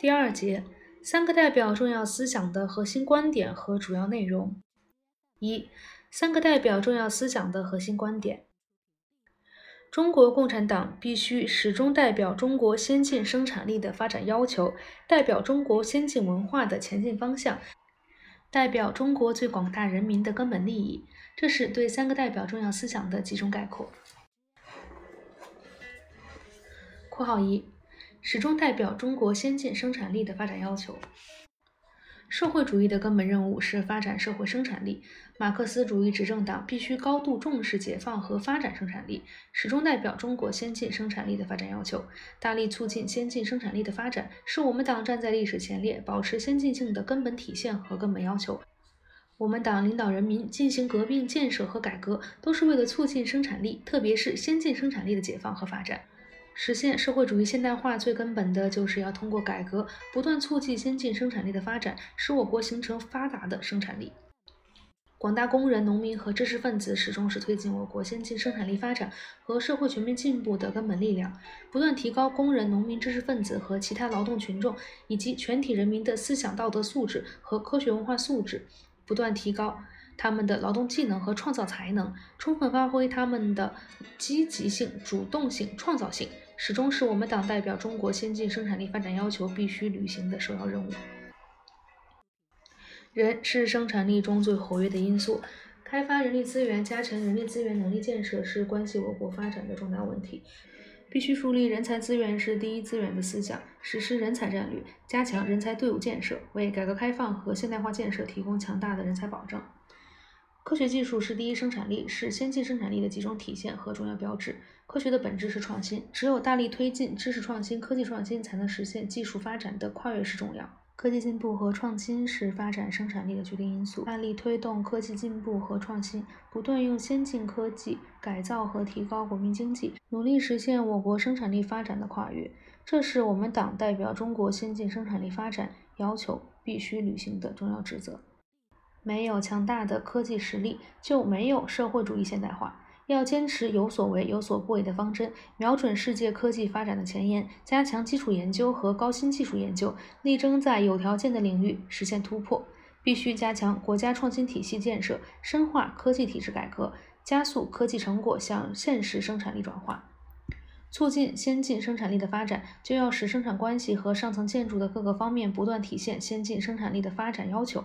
第二节，三个代表重要思想的核心观点和主要内容。一、三个代表重要思想的核心观点。中国共产党必须始终代表中国先进生产力的发展要求，代表中国先进文化的前进方向，代表中国最广大人民的根本利益。这是对三个代表重要思想的集中概括。括号一。始终代表中国先进生产力的发展要求。社会主义的根本任务是发展社会生产力。马克思主义执政党必须高度重视解放和发展生产力，始终代表中国先进生产力的发展要求，大力促进先进生产力的发展，是我们党站在历史前列、保持先进性的根本体现和根本要求。我们党领导人民进行革命建设和改革，都是为了促进生产力，特别是先进生产力的解放和发展。实现社会主义现代化最根本的就是要通过改革，不断促进先进生产力的发展，使我国形成发达的生产力。广大工人、农民和知识分子始终是推进我国先进生产力发展和社会全面进步的根本力量。不断提高工人、农民、知识分子和其他劳动群众以及全体人民的思想道德素质和科学文化素质，不断提高。他们的劳动技能和创造才能，充分发挥他们的积极性、主动性、创造性，始终是我们党代表中国先进生产力发展要求必须履行的首要任务。人是生产力中最活跃的因素，开发人力资源、加强人力资源能力建设是关系我国发展的重大问题。必须树立人才资源是第一资源的思想，实施人才战略，加强人才队伍建设，为改革开放和现代化建设提供强大的人才保障。科学技术是第一生产力，是先进生产力的集中体现和重要标志。科学的本质是创新，只有大力推进知识创新、科技创新，才能实现技术发展的跨越式重要。科技进步和创新是发展生产力的决定因素。大力推动科技进步和创新，不断用先进科技改造和提高国民经济，努力实现我国生产力发展的跨越。这是我们党代表中国先进生产力发展要求必须履行的重要职责。没有强大的科技实力，就没有社会主义现代化。要坚持有所为有所不为的方针，瞄准世界科技发展的前沿，加强基础研究和高新技术研究，力争在有条件的领域实现突破。必须加强国家创新体系建设，深化科技体制改革，加速科技成果向现实生产力转化。促进先进生产力的发展，就要使生产关系和上层建筑的各个方面不断体现先进生产力的发展要求。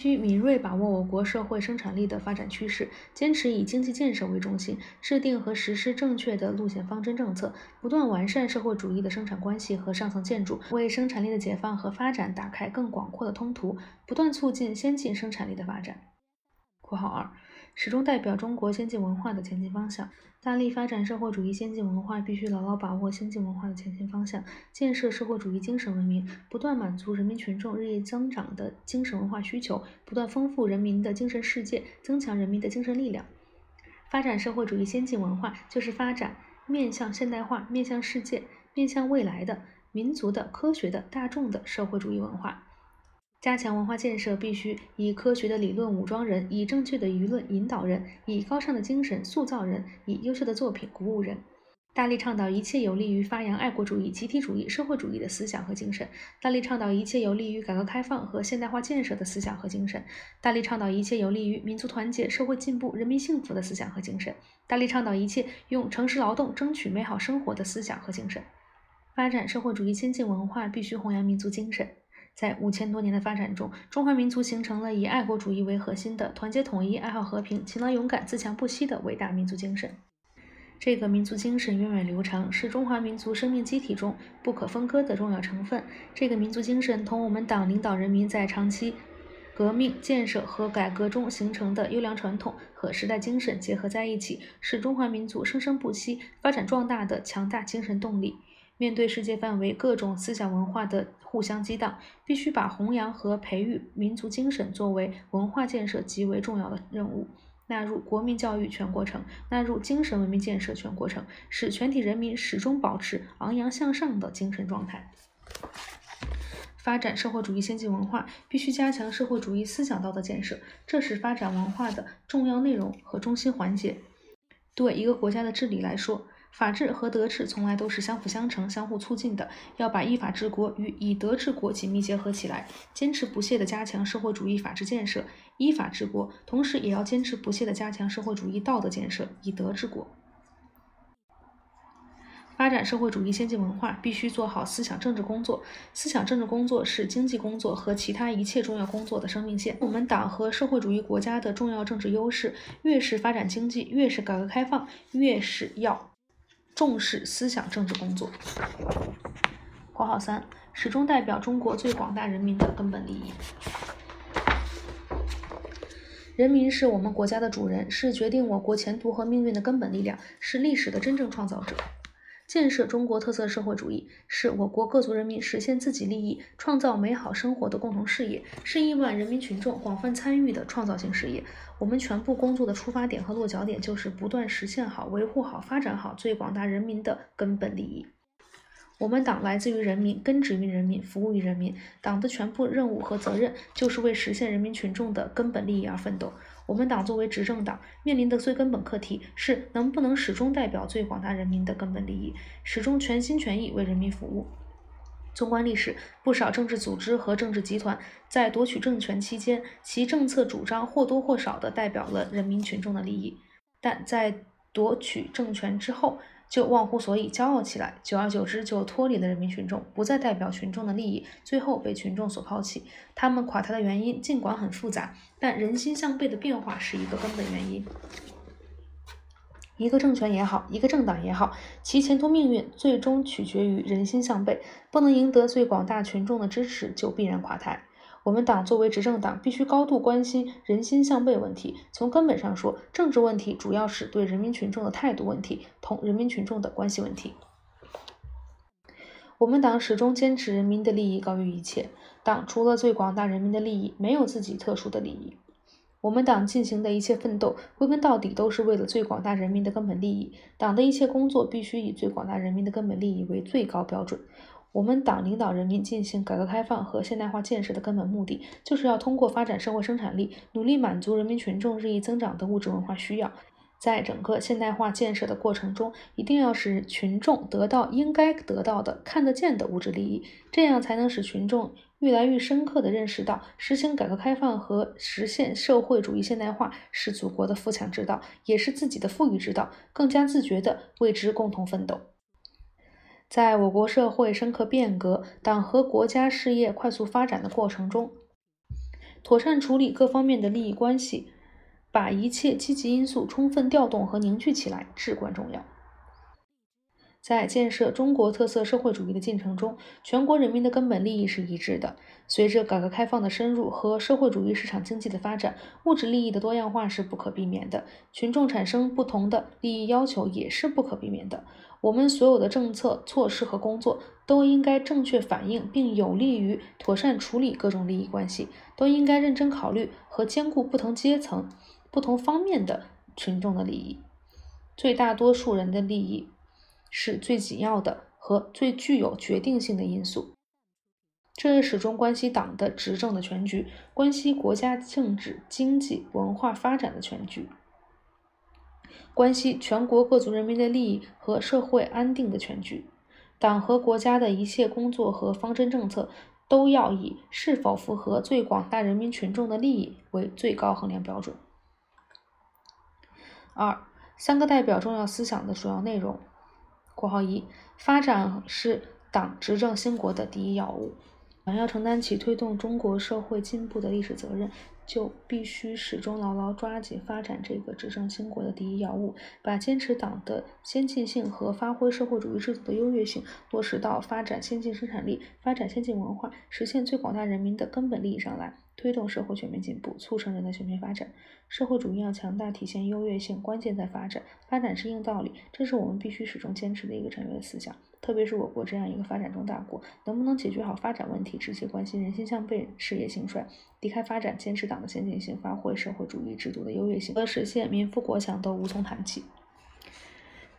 需敏锐把握我国社会生产力的发展趋势，坚持以经济建设为中心，制定和实施正确的路线方针政策，不断完善社会主义的生产关系和上层建筑，为生产力的解放和发展打开更广阔的通途，不断促进先进生产力的发展。（括号二）始终代表中国先进文化的前进方向，大力发展社会主义先进文化，必须牢牢把握先进文化的前进方向，建设社会主义精神文明，不断满足人民群众日益增长的精神文化需求，不断丰富人民的精神世界，增强人民的精神力量。发展社会主义先进文化，就是发展面向现代化、面向世界、面向未来的民族的、科学的、大众的社会主义文化。加强文化建设，必须以科学的理论武装人，以正确的舆论引导人，以高尚的精神塑造人，以优秀的作品鼓舞人。大力倡导一切有利于发扬爱国主义、集体主义、社会主义的思想和精神；大力倡导一切有利于改革开放和现代化建设的思想和精神；大力倡导一切有利于民族团结、社会进步、人民幸福的思想和精神；大力倡导一切用诚实劳动争取美好生活的思想和精神。发展社会主义先进文化，必须弘扬民族精神。在五千多年的发展中，中华民族形成了以爱国主义为核心的团结统一、爱好和平、勤劳勇敢、自强不息的伟大民族精神。这个民族精神源远流长，是中华民族生命机体中不可分割的重要成分。这个民族精神同我们党领导人民在长期革命建设和改革中形成的优良传统和时代精神结合在一起，是中华民族生生不息、发展壮大的强大精神动力。面对世界范围各种思想文化的互相激荡，必须把弘扬和培育民族精神作为文化建设极为重要的任务，纳入国民教育全过程，纳入精神文明建设全过程，使全体人民始终保持昂扬向上的精神状态。发展社会主义先进文化，必须加强社会主义思想道德建设，这是发展文化的重要内容和中心环节。对一个国家的治理来说，法治和德治从来都是相辅相成、相互促进的，要把依法治国与以德治国紧密结合起来，坚持不懈地加强社会主义法治建设，依法治国，同时也要坚持不懈地加强社会主义道德建设，以德治国。发展社会主义先进文化，必须做好思想政治工作。思想政治工作是经济工作和其他一切重要工作的生命线。我们党和社会主义国家的重要政治优势，越是发展经济，越是改革开放，越是要重视思想政治工作。括号三，始终代表中国最广大人民的根本利益。人民是我们国家的主人，是决定我国前途和命运的根本力量，是历史的真正创造者。建设中国特色社会主义是我国各族人民实现自己利益、创造美好生活的共同事业，是亿万人民群众广泛参与的创造性事业。我们全部工作的出发点和落脚点，就是不断实现好、维护好、发展好最广大人民的根本利益。我们党来自于人民，根植于人民，服务于人民。党的全部任务和责任，就是为实现人民群众的根本利益而奋斗。我们党作为执政党，面临的最根本课题是能不能始终代表最广大人民的根本利益，始终全心全意为人民服务。纵观历史，不少政治组织和政治集团在夺取政权期间，其政策主张或多或少地代表了人民群众的利益，但在夺取政权之后，就忘乎所以，骄傲起来，久而久之就脱离了人民群众，不再代表群众的利益，最后被群众所抛弃。他们垮台的原因尽管很复杂，但人心向背的变化是一个根本原因。一个政权也好，一个政党也好，其前途命运最终取决于人心向背，不能赢得最广大群众的支持，就必然垮台。我们党作为执政党，必须高度关心人心向背问题。从根本上说，政治问题主要是对人民群众的态度问题，同人民群众的关系问题。我们党始终坚持人民的利益高于一切。党除了最广大人民的利益，没有自己特殊的利益。我们党进行的一切奋斗，归根到底都是为了最广大人民的根本利益。党的一切工作必须以最广大人民的根本利益为最高标准。我们党领导人民进行改革开放和现代化建设的根本目的，就是要通过发展社会生产力，努力满足人民群众日益增长的物质文化需要。在整个现代化建设的过程中，一定要使群众得到应该得到的、看得见的物质利益，这样才能使群众越来越深刻地认识到，实行改革开放和实现社会主义现代化是祖国的富强之道，也是自己的富裕之道，更加自觉地为之共同奋斗。在我国社会深刻变革、党和国家事业快速发展的过程中，妥善处理各方面的利益关系，把一切积极因素充分调动和凝聚起来，至关重要。在建设中国特色社会主义的进程中，全国人民的根本利益是一致的。随着改革开放的深入和社会主义市场经济的发展，物质利益的多样化是不可避免的，群众产生不同的利益要求也是不可避免的。我们所有的政策措施和工作都应该正确反映并有利于妥善处理各种利益关系，都应该认真考虑和兼顾不同阶层、不同方面的群众的利益。最大多数人的利益是最紧要的和最具有决定性的因素，这始终关系党的执政的全局，关系国家政治、经济、文化发展的全局。关系全国各族人民的利益和社会安定的全局，党和国家的一切工作和方针政策都要以是否符合最广大人民群众的利益为最高衡量标准。二、三个代表重要思想的主要内容（括号一）发展是党执政兴国的第一要务，党要承担起推动中国社会进步的历史责任。就必须始终牢牢抓紧发展这个执政兴国的第一要务，把坚持党的先进性和发挥社会主义制度的优越性落实到发展先进生产力、发展先进文化、实现最广大人民的根本利益上来。推动社会全面进步，促成人的全面发展。社会主义要强大，体现优越性，关键在发展。发展是硬道理，这是我们必须始终坚持的一个战略思想。特别是我国这样一个发展中大国，能不能解决好发展问题，直接关心人心向背、事业兴衰。离开发展，坚持党的先进性，发挥社会主义制度的优越性，和实现民富国强都无从谈起。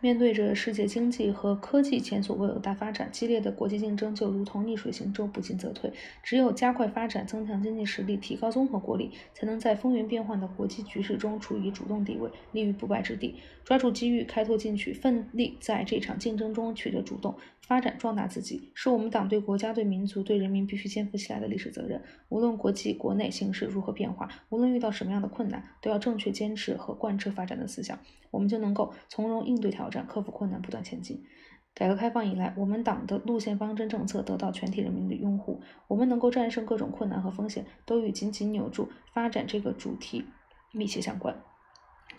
面对着世界经济和科技前所未有的大发展，激烈的国际竞争就如同逆水行舟，不进则退。只有加快发展、增强经济实力、提高综合国力，才能在风云变幻的国际局势中处于主动地位，立于不败之地。抓住机遇，开拓进取，奋力在这场竞争中取得主动，发展壮大自己，是我们党对国家、对民族、对人民必须肩负起来的历史责任。无论国际国内形势如何变化，无论遇到什么样的困难，都要正确坚持和贯彻发展的思想，我们就能够从容应对挑。克服困难，不断前进。改革开放以来，我们党的路线方针政策得到全体人民的拥护，我们能够战胜各种困难和风险，都与紧紧扭住发展这个主题密切相关。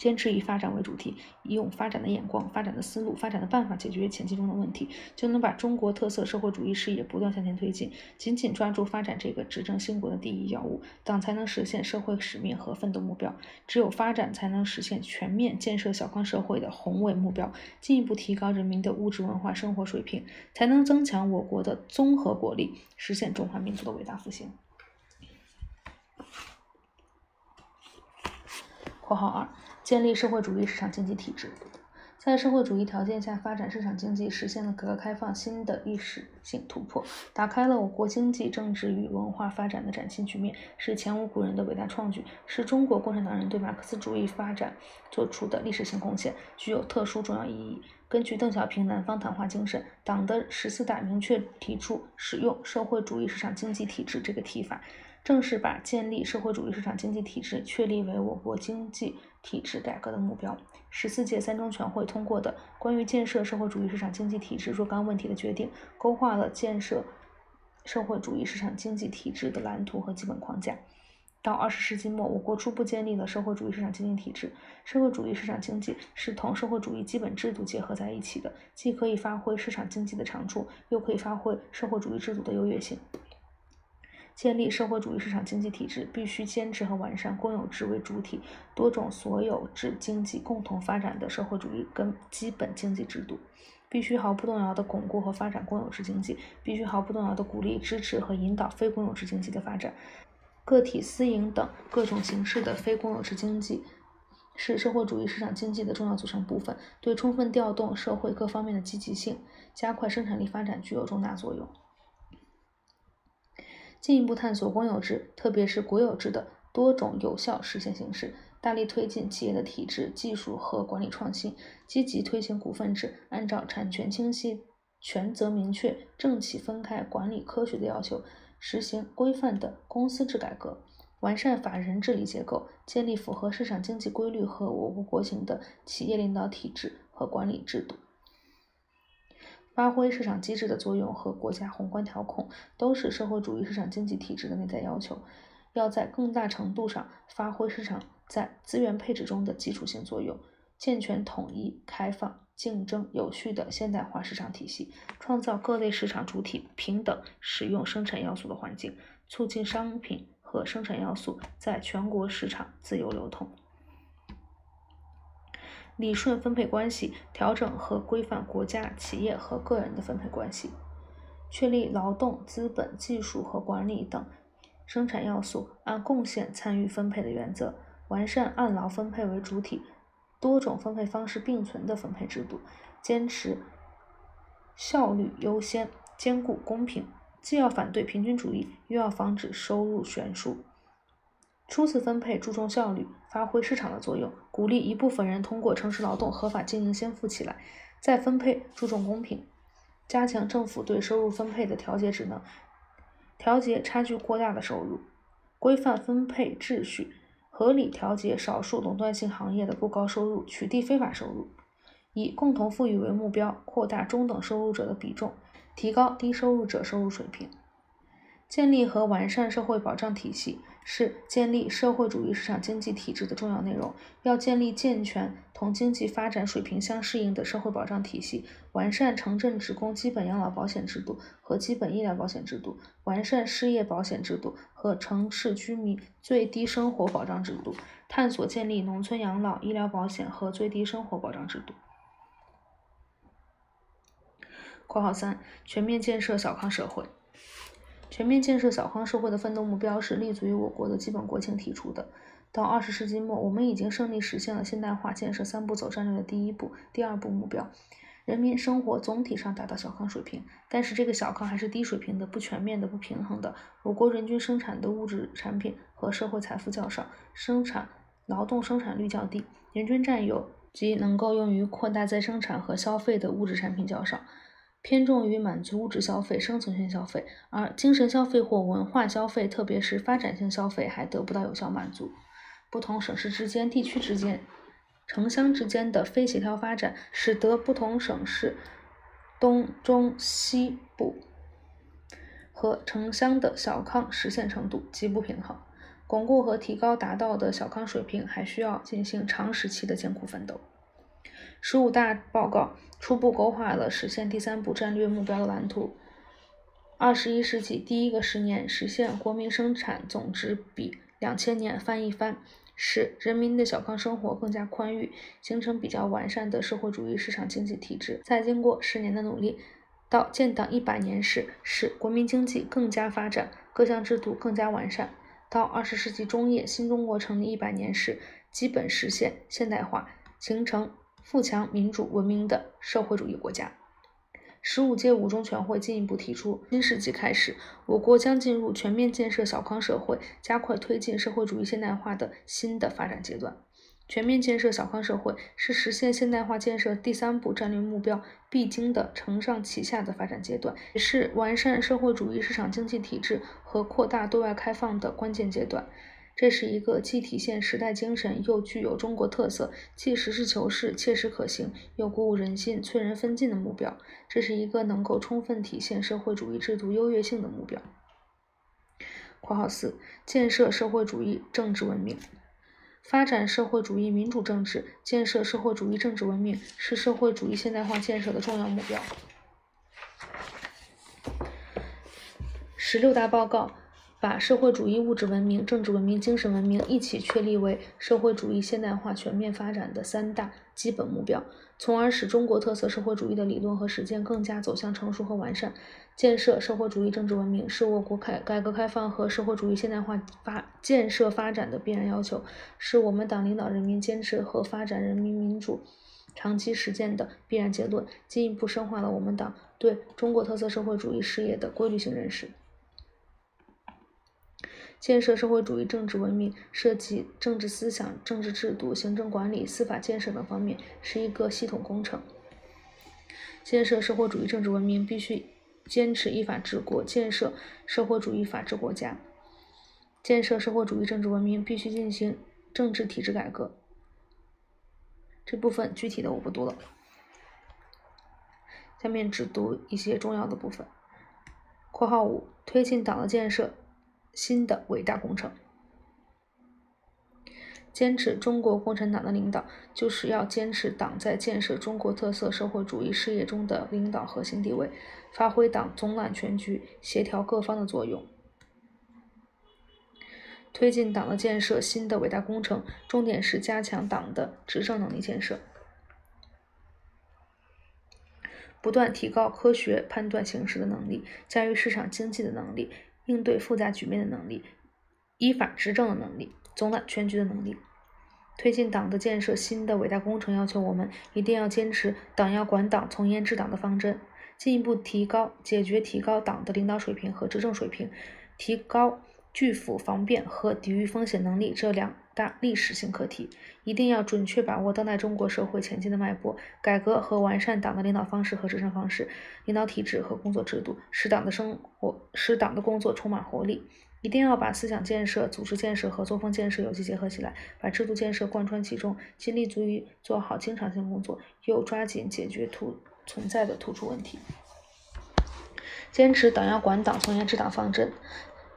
坚持以发展为主题，以用发展的眼光、发展的思路、发展的办法解决前进中的问题，就能把中国特色社会主义事业不断向前推进。紧紧抓住发展这个执政兴国的第一要务，党才能实现社会使命和奋斗目标。只有发展，才能实现全面建设小康社会的宏伟目标，进一步提高人民的物质文化生活水平，才能增强我国的综合国力，实现中华民族的伟大复兴。括号二。建立社会主义市场经济体制，在社会主义条件下发展市场经济，实现了改革开放新的历史性突破，打开了我国经济、政治与文化发展的崭新局面，是前无古人的伟大创举，是中国共产党人对马克思主义发展做出的历史性贡献，具有特殊重要意义。根据邓小平南方谈话精神，党的十四大明确提出使用社会主义市场经济体制这个提法。正是把建立社会主义市场经济体制确立为我国经济体制改革的目标。十四届三中全会通过的关于建设社会主义市场经济体制若干问题的决定，勾画了建设社会主义市场经济体制的蓝图和基本框架。到二十世纪末，我国初步建立了社会主义市场经济体制。社会主义市场经济是同社会主义基本制度结合在一起的，既可以发挥市场经济的长处，又可以发挥社会主义制度的优越性。建立社会主义市场经济体制，必须坚持和完善公有制为主体、多种所有制经济共同发展的社会主义根基本经济制度，必须毫不动摇地巩固和发展公有制经济，必须毫不动摇地鼓励、支持和引导非公有制经济的发展。个体、私营等各种形式的非公有制经济是社会主义市场经济的重要组成部分，对充分调动社会各方面的积极性、加快生产力发展具有重大作用。进一步探索公有制，特别是国有制的多种有效实现形式，大力推进企业的体制、技术和管理创新，积极推行股份制，按照产权清晰、权责明确、政企分开、管理科学的要求，实行规范的公司制改革，完善法人治理结构，建立符合市场经济规律和我国国情的企业领导体制和管理制度。发挥市场机制的作用和国家宏观调控，都是社会主义市场经济体制的内在要求。要在更大程度上发挥市场在资源配置中的基础性作用，健全统一、开放、竞争、有序的现代化市场体系，创造各类市场主体平等使用生产要素的环境，促进商品和生产要素在全国市场自由流通。理顺分配关系，调整和规范国家、企业和个人的分配关系，确立劳动、资本、技术和管理等生产要素按贡献参与分配的原则，完善按劳分配为主体、多种分配方式并存的分配制度，坚持效率优先，兼顾公平，既要反对平均主义，又要防止收入悬殊。初次分配注重效率，发挥市场的作用，鼓励一部分人通过诚实劳动合法经营先富起来；再分配注重公平，加强政府对收入分配的调节职能，调节差距过大的收入，规范分配秩序，合理调节少数垄断性行业的不高收入，取缔非法收入，以共同富裕为目标，扩大中等收入者的比重，提高低收入者收入水平。建立和完善社会保障体系是建立社会主义市场经济体制的重要内容。要建立健全、同经济发展水平相适应的社会保障体系，完善城镇职工基本养老保险制度和基本医疗保险制度，完善失业保险制度和城市居民最低生活保障制度，探索建立农村养老医疗保险和最低生活保障制度。括号三：全面建设小康社会。全面建设小康社会的奋斗目标是立足于我国的基本国情提出的。到二十世纪末，我们已经胜利实现了现代化建设三步走战略的第一步、第二步目标，人民生活总体上达到小康水平。但是这个小康还是低水平的、不全面的、不平衡的。我国人均生产的物质产品和社会财富较少，生产劳动生产率较低，人均占有及能够用于扩大再生产和消费的物质产品较少。偏重于满足物质消费、生存性消费，而精神消费或文化消费，特别是发展性消费，还得不到有效满足。不同省市之间、地区之间、城乡之间的非协调发展，使得不同省市东、中、西部和城乡的小康实现程度极不平衡。巩固和提高达到的小康水平，还需要进行长时期的艰苦奋斗。十五大报告初步勾画了实现第三步战略目标的蓝图。二十一世纪第一个十年实现国民生产总值比两千年翻一番，使人民的小康生活更加宽裕，形成比较完善的社会主义市场经济体制。再经过十年的努力，到建党一百年时，使国民经济更加发展，各项制度更加完善。到二十世纪中叶，新中国成立一百年时，基本实现现代化，形成。富强、民主、文明的社会主义国家。十五届五中全会进一步提出，新世纪开始，我国将进入全面建设小康社会、加快推进社会主义现代化的新的发展阶段。全面建设小康社会是实现现代化建设第三步战略目标必经的承上启下的发展阶段，也是完善社会主义市场经济体制和扩大对外开放的关键阶段。这是一个既体现时代精神，又具有中国特色，既实事求是、切实可行，又鼓舞人心、催人奋进的目标。这是一个能够充分体现社会主义制度优越性的目标。（括号四）建设社会主义政治文明，发展社会主义民主政治，建设社会主义政治文明，是社会主义现代化建设的重要目标。十六大报告。把社会主义物质文明、政治文明、精神文明一起确立为社会主义现代化全面发展的三大基本目标，从而使中国特色社会主义的理论和实践更加走向成熟和完善。建设社会主义政治文明是我国开改革开放和社会主义现代化发建设发展的必然要求，是我们党领导人民坚持和发展人民民主长期实践的必然结论，进一步深化了我们党对中国特色社会主义事业的规律性认识。建设社会主义政治文明涉及政治思想、政治制度、行政管理、司法建设等方面，是一个系统工程。建设社会主义政治文明必须坚持依法治国，建设社会主义法治国家。建设社会主义政治文明必须进行政治体制改革。这部分具体的我不读了，下面只读一些重要的部分。括号五：推进党的建设。新的伟大工程，坚持中国共产党的领导，就是要坚持党在建设中国特色社会主义事业中的领导核心地位，发挥党总揽全局、协调各方的作用。推进党的建设新的伟大工程，重点是加强党的执政能力建设，不断提高科学判断形势的能力，驾驭市场经济的能力。应对复杂局面的能力，依法执政的能力，总揽全局的能力，推进党的建设新的伟大工程，要求我们一定要坚持“党要管党，从严治党”的方针，进一步提高、解决提高党的领导水平和执政水平，提高拒腐防变和抵御风险能力这两大历史性课题。一定要准确把握当代中国社会前进的脉搏，改革和完善党的领导方式和执政方式、领导体制和工作制度，使党的生活、使党的工作充满活力。一定要把思想建设、组织建设和作风建设有机结合起来，把制度建设贯穿其中，既立足于做好经常性工作，又抓紧解决突存在的突出问题。坚持党要管党、从严治党方针，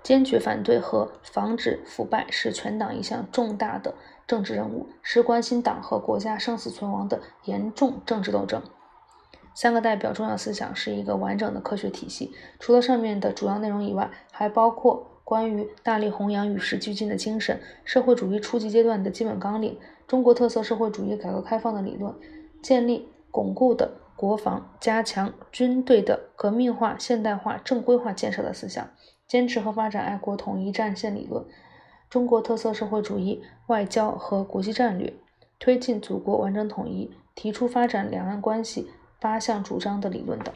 坚决反对和防止腐败，是全党一项重大的。政治任务是关心党和国家生死存亡的严重政治斗争。三个代表重要思想是一个完整的科学体系，除了上面的主要内容以外，还包括关于大力弘扬与时俱进的精神、社会主义初级阶段的基本纲领、中国特色社会主义改革开放的理论、建立巩固的国防、加强军队的革命化、现代化、正规化建设的思想、坚持和发展爱国统一战线理论。中国特色社会主义外交和国际战略，推进祖国完整统一，提出发展两岸关系八项主张的理论等。